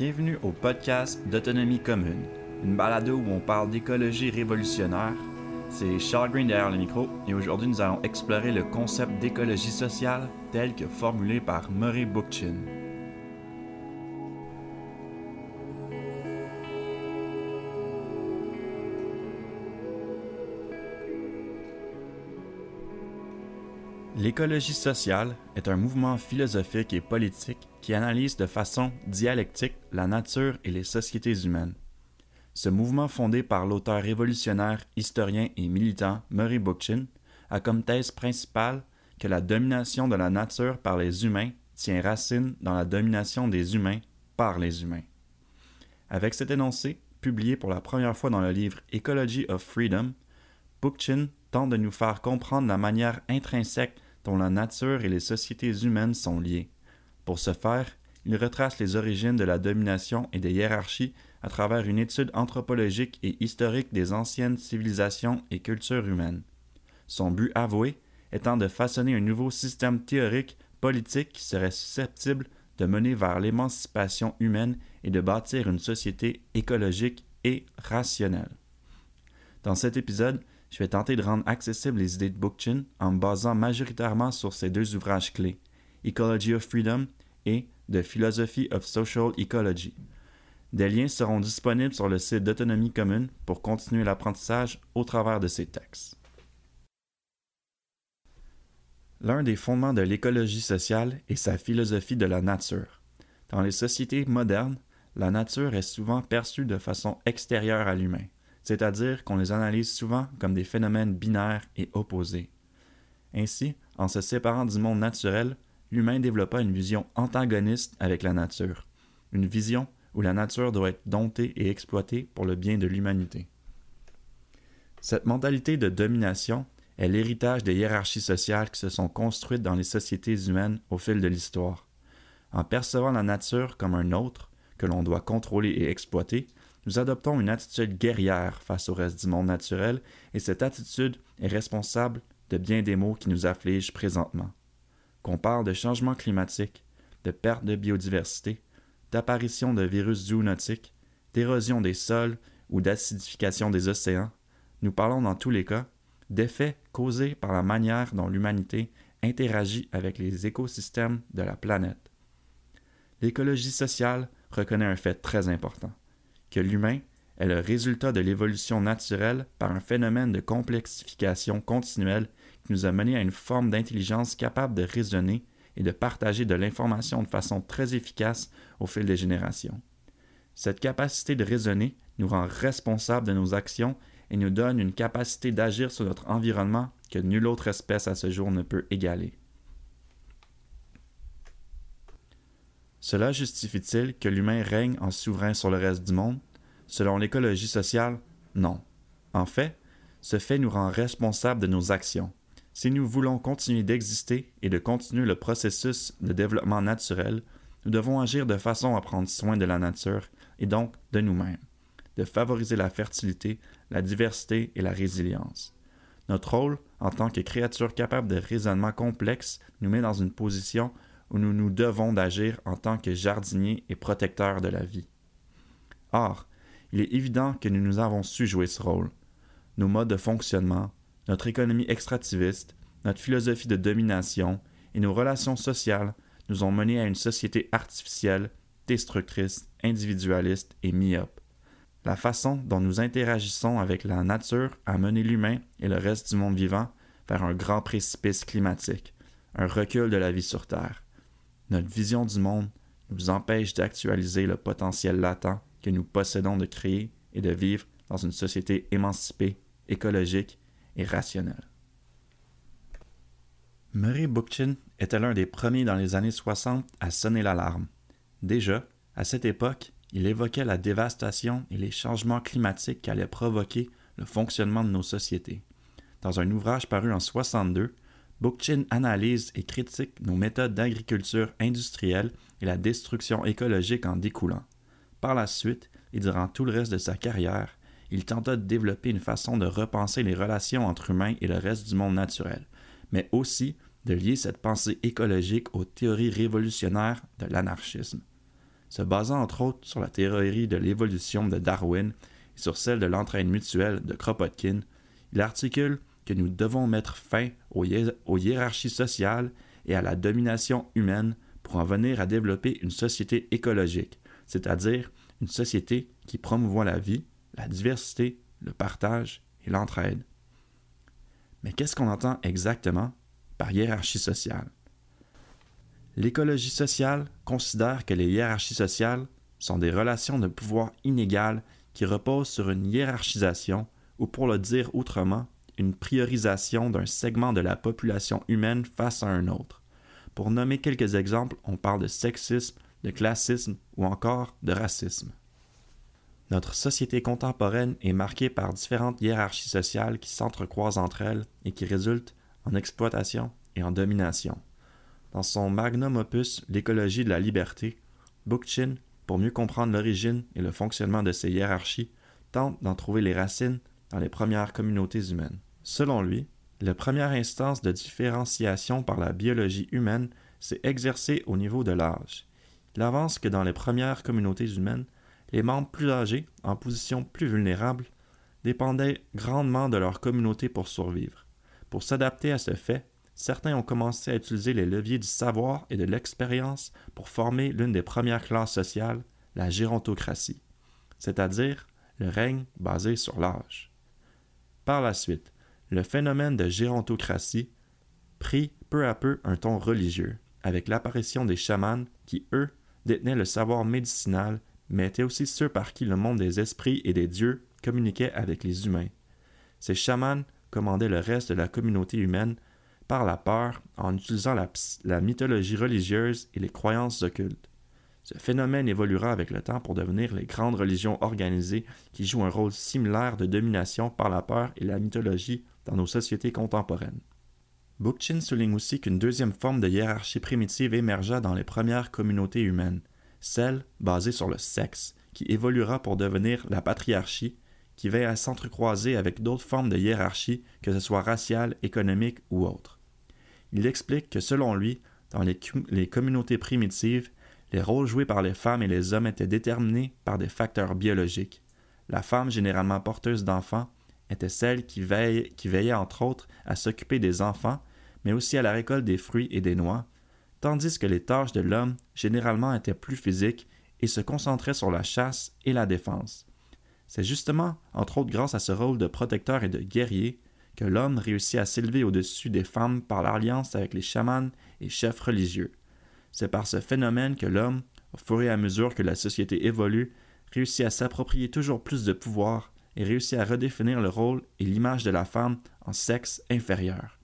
Bienvenue au podcast d'Autonomie commune, une balado où on parle d'écologie révolutionnaire. C'est Charles Green derrière le micro et aujourd'hui nous allons explorer le concept d'écologie sociale tel que formulé par Murray Bookchin. L'écologie sociale est un mouvement philosophique et politique qui analyse de façon dialectique la nature et les sociétés humaines. Ce mouvement fondé par l'auteur révolutionnaire, historien et militant Murray Bookchin a comme thèse principale que la domination de la nature par les humains tient racine dans la domination des humains par les humains. Avec cet énoncé, publié pour la première fois dans le livre Ecology of Freedom, Bookchin tente de nous faire comprendre la manière intrinsèque dont la nature et les sociétés humaines sont liées. Pour ce faire, il retrace les origines de la domination et des hiérarchies à travers une étude anthropologique et historique des anciennes civilisations et cultures humaines. Son but avoué étant de façonner un nouveau système théorique politique qui serait susceptible de mener vers l'émancipation humaine et de bâtir une société écologique et rationnelle. Dans cet épisode, je vais tenter de rendre accessibles les idées de Bookchin en me basant majoritairement sur ces deux ouvrages clés, Ecology of Freedom et The Philosophy of Social Ecology. Des liens seront disponibles sur le site d'Autonomie commune pour continuer l'apprentissage au travers de ces textes. L'un des fondements de l'écologie sociale est sa philosophie de la nature. Dans les sociétés modernes, la nature est souvent perçue de façon extérieure à l'humain c'est-à-dire qu'on les analyse souvent comme des phénomènes binaires et opposés. Ainsi, en se séparant du monde naturel, l'humain développa une vision antagoniste avec la nature, une vision où la nature doit être domptée et exploitée pour le bien de l'humanité. Cette mentalité de domination est l'héritage des hiérarchies sociales qui se sont construites dans les sociétés humaines au fil de l'histoire. En percevant la nature comme un autre que l'on doit contrôler et exploiter, nous adoptons une attitude guerrière face au reste du monde naturel et cette attitude est responsable de bien des maux qui nous affligent présentement. Qu'on parle de changement climatique, de perte de biodiversité, d'apparition de virus zoonotiques, d'érosion des sols ou d'acidification des océans, nous parlons dans tous les cas d'effets causés par la manière dont l'humanité interagit avec les écosystèmes de la planète. L'écologie sociale reconnaît un fait très important que l'humain est le résultat de l'évolution naturelle par un phénomène de complexification continuelle qui nous a mené à une forme d'intelligence capable de raisonner et de partager de l'information de façon très efficace au fil des générations. Cette capacité de raisonner nous rend responsables de nos actions et nous donne une capacité d'agir sur notre environnement que nulle autre espèce à ce jour ne peut égaler. Cela justifie-t-il que l'humain règne en souverain sur le reste du monde? Selon l'écologie sociale, non. En fait, ce fait nous rend responsables de nos actions. Si nous voulons continuer d'exister et de continuer le processus de développement naturel, nous devons agir de façon à prendre soin de la nature et donc de nous-mêmes, de favoriser la fertilité, la diversité et la résilience. Notre rôle, en tant que créature capable de raisonnement complexe, nous met dans une position où nous nous devons d'agir en tant que jardiniers et protecteurs de la vie. Or, il est évident que nous nous avons su jouer ce rôle. Nos modes de fonctionnement, notre économie extractiviste, notre philosophie de domination et nos relations sociales nous ont menés à une société artificielle, destructrice, individualiste et myope. La façon dont nous interagissons avec la nature a mené l'humain et le reste du monde vivant vers un grand précipice climatique, un recul de la vie sur Terre. Notre vision du monde nous empêche d'actualiser le potentiel latent que nous possédons de créer et de vivre dans une société émancipée, écologique et rationnelle. Murray Bookchin était l'un des premiers dans les années 60 à sonner l'alarme. Déjà, à cette époque, il évoquait la dévastation et les changements climatiques qu'allait provoquer le fonctionnement de nos sociétés. Dans un ouvrage paru en 62, Bookchin analyse et critique nos méthodes d'agriculture industrielle et la destruction écologique en découlant. Par la suite, et durant tout le reste de sa carrière, il tenta de développer une façon de repenser les relations entre humains et le reste du monde naturel, mais aussi de lier cette pensée écologique aux théories révolutionnaires de l'anarchisme. se basant entre autres sur la théorie de l'évolution de Darwin et sur celle de l'entraîne mutuelle de Kropotkin, il articule que nous devons mettre fin aux, hiérarchies sociales et à la domination humaine pour en venir à développer une société écologique, c'est-à-dire une société qui promouvoit la vie, la diversité, le partage et l'entraide. Mais qu'est-ce qu'on entend exactement par hiérarchie sociale? L'écologie sociale considère que les hiérarchies sociales sont des relations de pouvoir inégales qui reposent sur une hiérarchisation, ou pour le dire autrement, une priorisation d'un segment de la population humaine face à un autre. Pour nommer quelques exemples, on parle de sexisme, de classisme ou encore de racisme. Notre société contemporaine est marquée par différentes hiérarchies sociales qui s'entrecroisent entre elles et qui résultent en exploitation et en domination. Dans son magnum opus L'écologie de la liberté, Bookchin, pour mieux comprendre l'origine et le fonctionnement de ces hiérarchies, tente d'en trouver les racines dans les premières communautés humaines. Selon lui, la première instance de différenciation par la biologie humaine s'est exercée au niveau de l'âge. Il avance que dans les premières communautés humaines, les membres plus âgés, en position plus vulnérable, dépendaient grandement de leur communauté pour survivre. Pour s'adapter à ce fait, certains ont commencé à utiliser les leviers du savoir et de l'expérience pour former l'une des premières classes sociales, la gérontocratie, c'est-à-dire le règne basé sur l'âge. Par la suite, le phénomène de gérontocratie prit peu à peu un ton religieux, avec l'apparition des chamans qui, eux, détenaient le savoir médicinal, mais étaient aussi ceux par qui le monde des esprits et des dieux communiquait avec les humains. Ces chamans commandaient le reste de la communauté humaine par la peur en utilisant la, mythologie religieuse et les croyances occultes. Ce phénomène évoluera avec le temps pour devenir les grandes religions organisées qui jouent un rôle similaire de domination par la peur et la mythologie dans nos sociétés contemporaines. Bookchin souligne aussi qu'une deuxième forme de hiérarchie primitive émergea dans les premières communautés humaines, celle basée sur le sexe, qui évoluera pour devenir la patriarchie, qui veille à s'entrecroiser avec d'autres formes de hiérarchie, que ce soit raciale, économique ou autre. Il explique que selon lui, dans les, communautés primitives, les rôles joués par les femmes et les hommes étaient déterminés par des facteurs biologiques. La femme, généralement porteuse d'enfants, était celle qui, qui veillait entre autres à s'occuper des enfants, mais aussi à la récolte des fruits et des noix, tandis que les tâches de l'homme généralement étaient plus physiques et se concentraient sur la chasse et la défense. C'est justement, entre autres grâce à ce rôle de protecteur et de guerrier, que l'homme réussit à s'élever au-dessus des femmes par l'alliance avec les chamans et chefs religieux. C'est par ce phénomène que l'homme, au fur et à mesure que la société évolue, réussit à s'approprier toujours plus de pouvoir et réussit à redéfinir le rôle et l'image de la femme en sexe inférieur.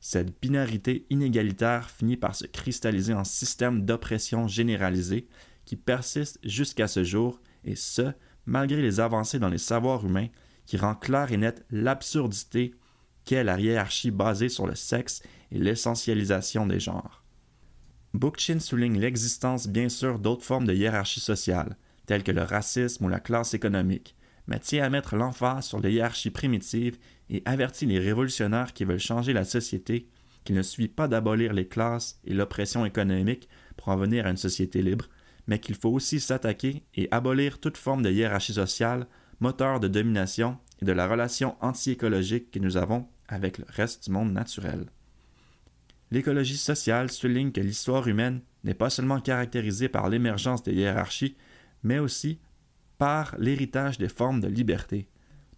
Cette binarité inégalitaire finit par se cristalliser en système d'oppression généralisé qui persiste jusqu'à ce jour, et ce, malgré les avancées dans les savoirs humains qui rend clair et net l'absurdité qu'est la hiérarchie basée sur le sexe et l'essentialisation des genres. Bookchin souligne l'existence bien sûr d'autres formes de hiérarchie sociale, telles que le racisme ou la classe économique, mais tient à mettre l'emphase sur les hiérarchies primitives et avertit les révolutionnaires qui veulent changer la société qu'il ne suffit pas d'abolir les classes et l'oppression économique pour en venir à une société libre, mais qu'il faut aussi s'attaquer et abolir toute forme de hiérarchie sociale moteur de domination et de la relation anti-écologique que nous avons avec le reste du monde naturel. L'écologie sociale souligne que l'histoire humaine n'est pas seulement caractérisée par l'émergence des hiérarchies, mais aussi par l'héritage des formes de liberté.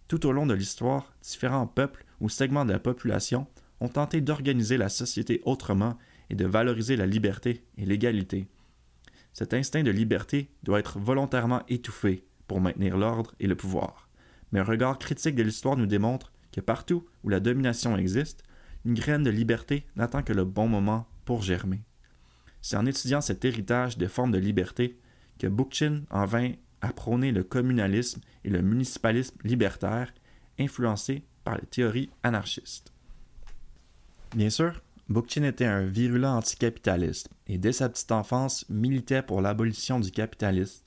Tout au long de l'histoire, différents peuples ou segments de la population ont tenté d'organiser la société autrement et de valoriser la liberté et l'égalité. Cet instinct de liberté doit être volontairement étouffé, pour maintenir l'ordre et le pouvoir. Mais un regard critique de l'histoire nous démontre que partout où la domination existe, une graine de liberté n'attend que le bon moment pour germer. C'est en étudiant cet héritage des formes de liberté que Bookchin en vint à prôner le communalisme et le municipalisme libertaire, influencé par les théories anarchistes. Bien sûr, Bookchin était un virulent anticapitaliste et dès sa petite enfance militait pour l'abolition du capitalisme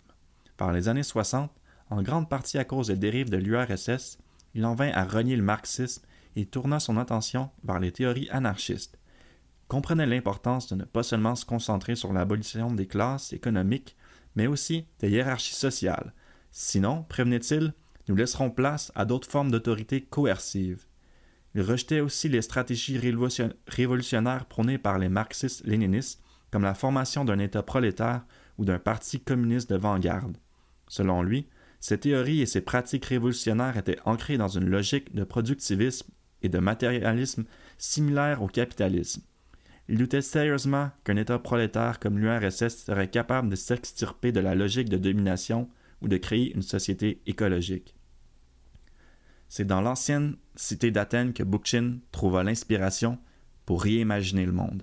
par les années 60, en grande partie à cause des dérives de l'URSS, il en vint à renier le marxisme et tourna son attention vers les théories anarchistes. comprenait l'importance de ne pas seulement se concentrer sur l'abolition des classes économiques, mais aussi des hiérarchies sociales. Sinon, prévenait-il, nous laisserons place à d'autres formes d'autorité coercive. Il rejetait aussi les stratégies révolutionnaires prônées par les marxistes-léninistes, comme la formation d'un État prolétaire ou d'un parti communiste de vanguarde. Selon lui, ces théories et ces pratiques révolutionnaires étaient ancrées dans une logique de productivisme et de matérialisme similaire au capitalisme. Il doutait sérieusement qu'un État prolétaire comme l'URSS serait capable de s'extirper de la logique de domination ou de créer une société écologique. C'est dans l'ancienne cité d'Athènes que Bookchin trouva l'inspiration pour réimaginer le monde.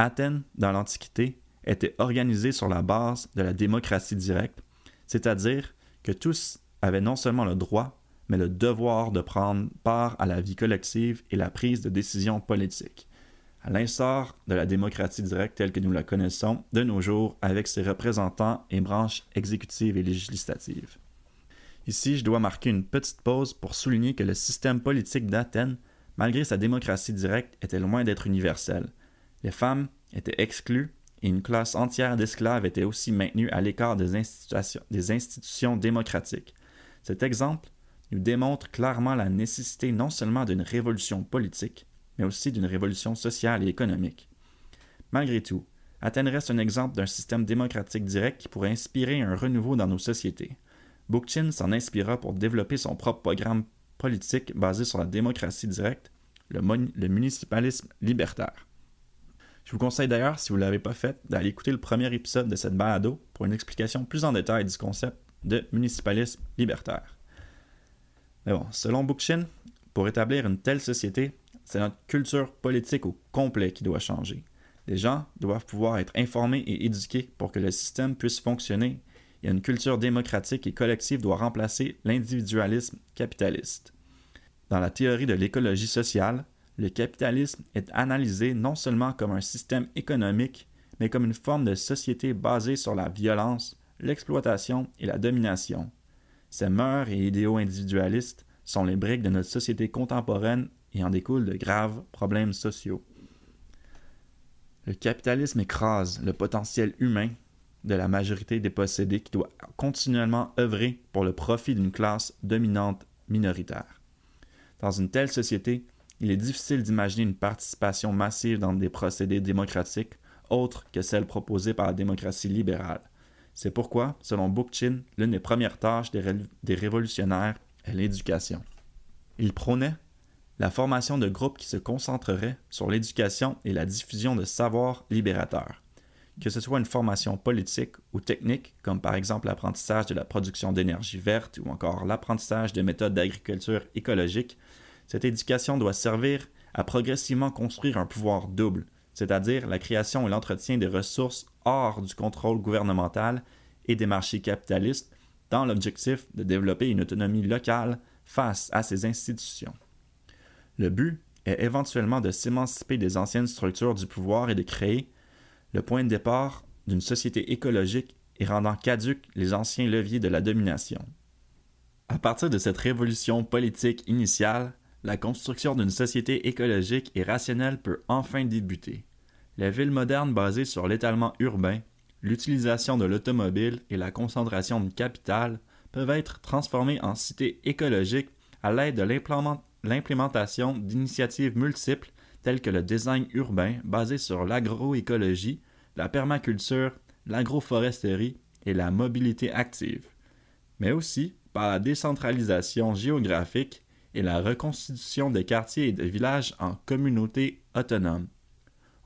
Athènes, dans l'Antiquité, était organisée sur la base de la démocratie directe, c'est-à-dire que tous avaient non seulement le droit, mais le devoir de prendre part à la vie collective et la prise de décisions politiques, à l'instar de la démocratie directe telle que nous la connaissons de nos jours avec ses représentants et branches exécutives et législatives. Ici, je dois marquer une petite pause pour souligner que le système politique d'Athènes, malgré sa démocratie directe, était loin d'être universel. Les femmes étaient exclues et une classe entière d'esclaves était aussi maintenue à l'écart des des institutions démocratiques. Cet exemple nous démontre clairement la nécessité non seulement d'une révolution politique, mais aussi d'une révolution sociale et économique. Malgré tout, Athènes reste un exemple d'un système démocratique direct qui pourrait inspirer un renouveau dans nos sociétés. Bookchin s'en inspira pour développer son propre programme politique basé sur la démocratie directe, le, municipalisme libertaire. Je vous conseille d'ailleurs, si vous ne l'avez pas fait, d'aller écouter le premier épisode de cette balado pour une explication plus en détail du concept de municipalisme libertaire. Mais selon Bookchin, pour établir une telle société, c'est notre culture politique au complet qui doit changer. Les gens doivent pouvoir être informés et éduqués pour que le système puisse fonctionner et une culture démocratique et collective doit remplacer l'individualisme capitaliste. Dans la théorie de l'écologie sociale, le capitalisme est analysé non seulement comme un système économique, mais comme une forme de société basée sur la violence, l'exploitation et la domination. Ces mœurs et idéaux individualistes sont les briques de notre société contemporaine et en découlent de graves problèmes sociaux. Le capitalisme écrase le potentiel humain de la majorité des possédés qui doit continuellement œuvrer pour le profit d'une classe dominante minoritaire. Dans une telle société, il est difficile d'imaginer une participation massive dans des procédés démocratiques autres que celles proposées par la démocratie libérale. C'est pourquoi, selon Bookchin, l'une des premières tâches des, révolutionnaires est l'éducation. Il prônait la formation de groupes qui se concentreraient sur l'éducation et la diffusion de savoirs libérateurs. Que ce soit une formation politique ou technique, comme par exemple l'apprentissage de la production d'énergie verte ou encore l'apprentissage de méthodes d'agriculture écologique, cette éducation doit servir à progressivement construire un pouvoir double, c'est-à-dire la création et l'entretien des ressources hors du contrôle gouvernemental et des marchés capitalistes, dans l'objectif de développer une autonomie locale face à ces institutions. Le but est éventuellement de s'émanciper des anciennes structures du pouvoir et de créer le point de départ d'une société écologique et rendant caduques les anciens leviers de la domination. À partir de cette révolution politique initiale, la construction d'une société écologique et rationnelle peut enfin débuter. La ville moderne basée sur l'étalement urbain, l'utilisation de l'automobile et la concentration de capital peuvent être transformées en cités écologiques à l'aide de l'implémentation d'initiatives multiples telles que le design urbain basé sur l'agroécologie, la permaculture, l'agroforesterie et la mobilité active, mais aussi par la décentralisation géographique et la reconstitution des quartiers et des villages en communautés autonomes.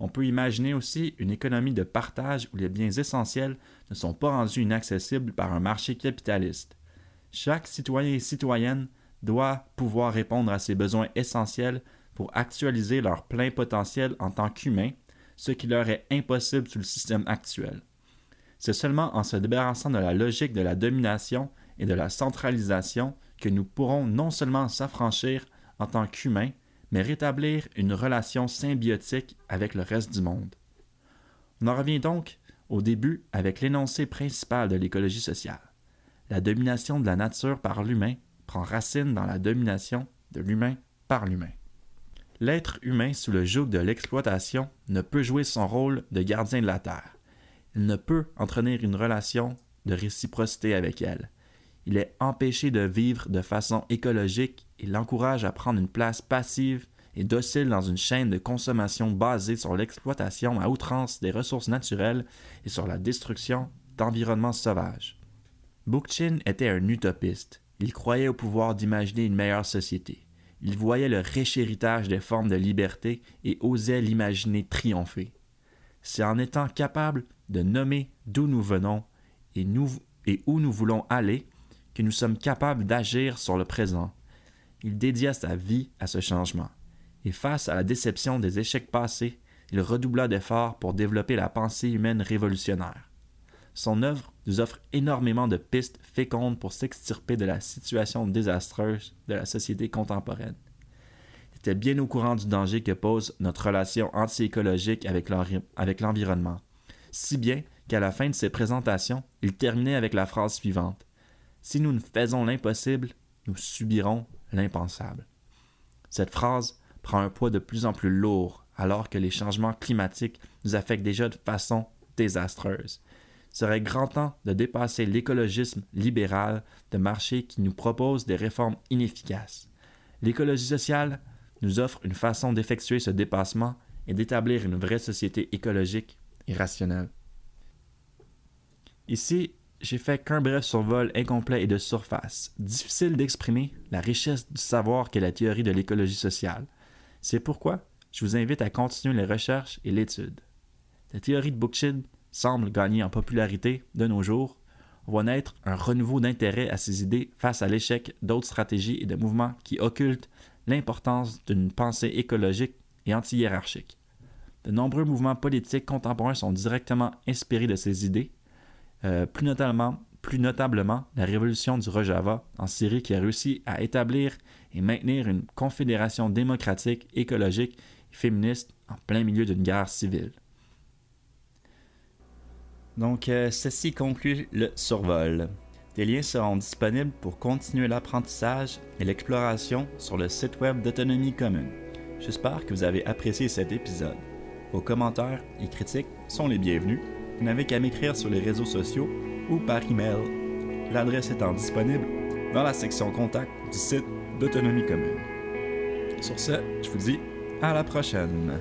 On peut imaginer aussi une économie de partage où les biens essentiels ne sont pas rendus inaccessibles par un marché capitaliste. Chaque citoyen et citoyenne doit pouvoir répondre à ses besoins essentiels pour actualiser leur plein potentiel en tant qu'humain, ce qui leur est impossible sous le système actuel. C'est seulement en se débarrassant de la logique de la domination et de la centralisation que nous pourrons non seulement s'affranchir en tant qu'humains, mais rétablir une relation symbiotique avec le reste du monde. On en revient donc au début avec l'énoncé principal de l'écologie sociale. La domination de la nature par l'humain prend racine dans la domination de l'humain par l'humain. L'être humain sous le joug de l'exploitation ne peut jouer son rôle de gardien de la terre. il ne peut entretenir une relation de réciprocité avec elle. Il est empêché de vivre de façon écologique et l'encourage à prendre une place passive et docile dans une chaîne de consommation basée sur l'exploitation à outrance des ressources naturelles et sur la destruction d'environnements sauvages. Bookchin était un utopiste. Il croyait au pouvoir d'imaginer une meilleure société. Il voyait le riche héritage des formes de liberté et osait l'imaginer triompher. C'est en étant capable de nommer d'où nous venons et, et où nous voulons aller que nous sommes capables d'agir sur le présent. Il dédia sa vie à ce changement et face à la déception des échecs passés, il redoubla d'efforts pour développer la pensée humaine révolutionnaire. Son œuvre nous offre énormément de pistes fécondes pour s'extirper de la situation désastreuse de la société contemporaine. Il était bien au courant du danger que pose notre relation anti-écologique avec l'environnement, si bien qu'à la fin de ses présentations, il terminait avec la phrase suivante Si nous ne faisons l'impossible, nous subirons l'impensable. Cette phrase prend un poids de plus en plus lourd alors que les changements climatiques nous affectent déjà de façon désastreuse. Il serait grand temps de dépasser l'écologisme libéral de marché qui nous propose des réformes inefficaces. L'écologie sociale nous offre une façon d'effectuer ce dépassement et d'établir une vraie société écologique et rationnelle. Ici, j'ai fait qu'un bref survol incomplet et de surface. Difficile d'exprimer la richesse du savoir qu'est la théorie de l'écologie sociale. C'est pourquoi je vous invite à continuer les recherches et l'étude. La théorie de Bookchin semble gagner en popularité de nos jours. On voit naître un renouveau d'intérêt à ces idées face à l'échec d'autres stratégies et de mouvements qui occultent l'importance d'une pensée écologique et anti-hiérarchique. De nombreux mouvements politiques contemporains sont directement inspirés de ces idées, euh, plus, notamment, plus notablement la révolution du Rojava en Syrie qui a réussi à établir et maintenir une confédération démocratique, écologique et féministe en plein milieu d'une guerre civile. Donc, euh, ceci conclut le survol. Des liens seront disponibles pour continuer l'apprentissage et l'exploration sur le site web d'Autonomie commune. J'espère que vous avez apprécié cet épisode. Vos commentaires et critiques sont les bienvenus. Vous n'avez qu'à m'écrire sur les réseaux sociaux ou par email. L'adresse étant disponible dans la section contact du site d'autonomie commune. Sur ce, je vous dis à la prochaine.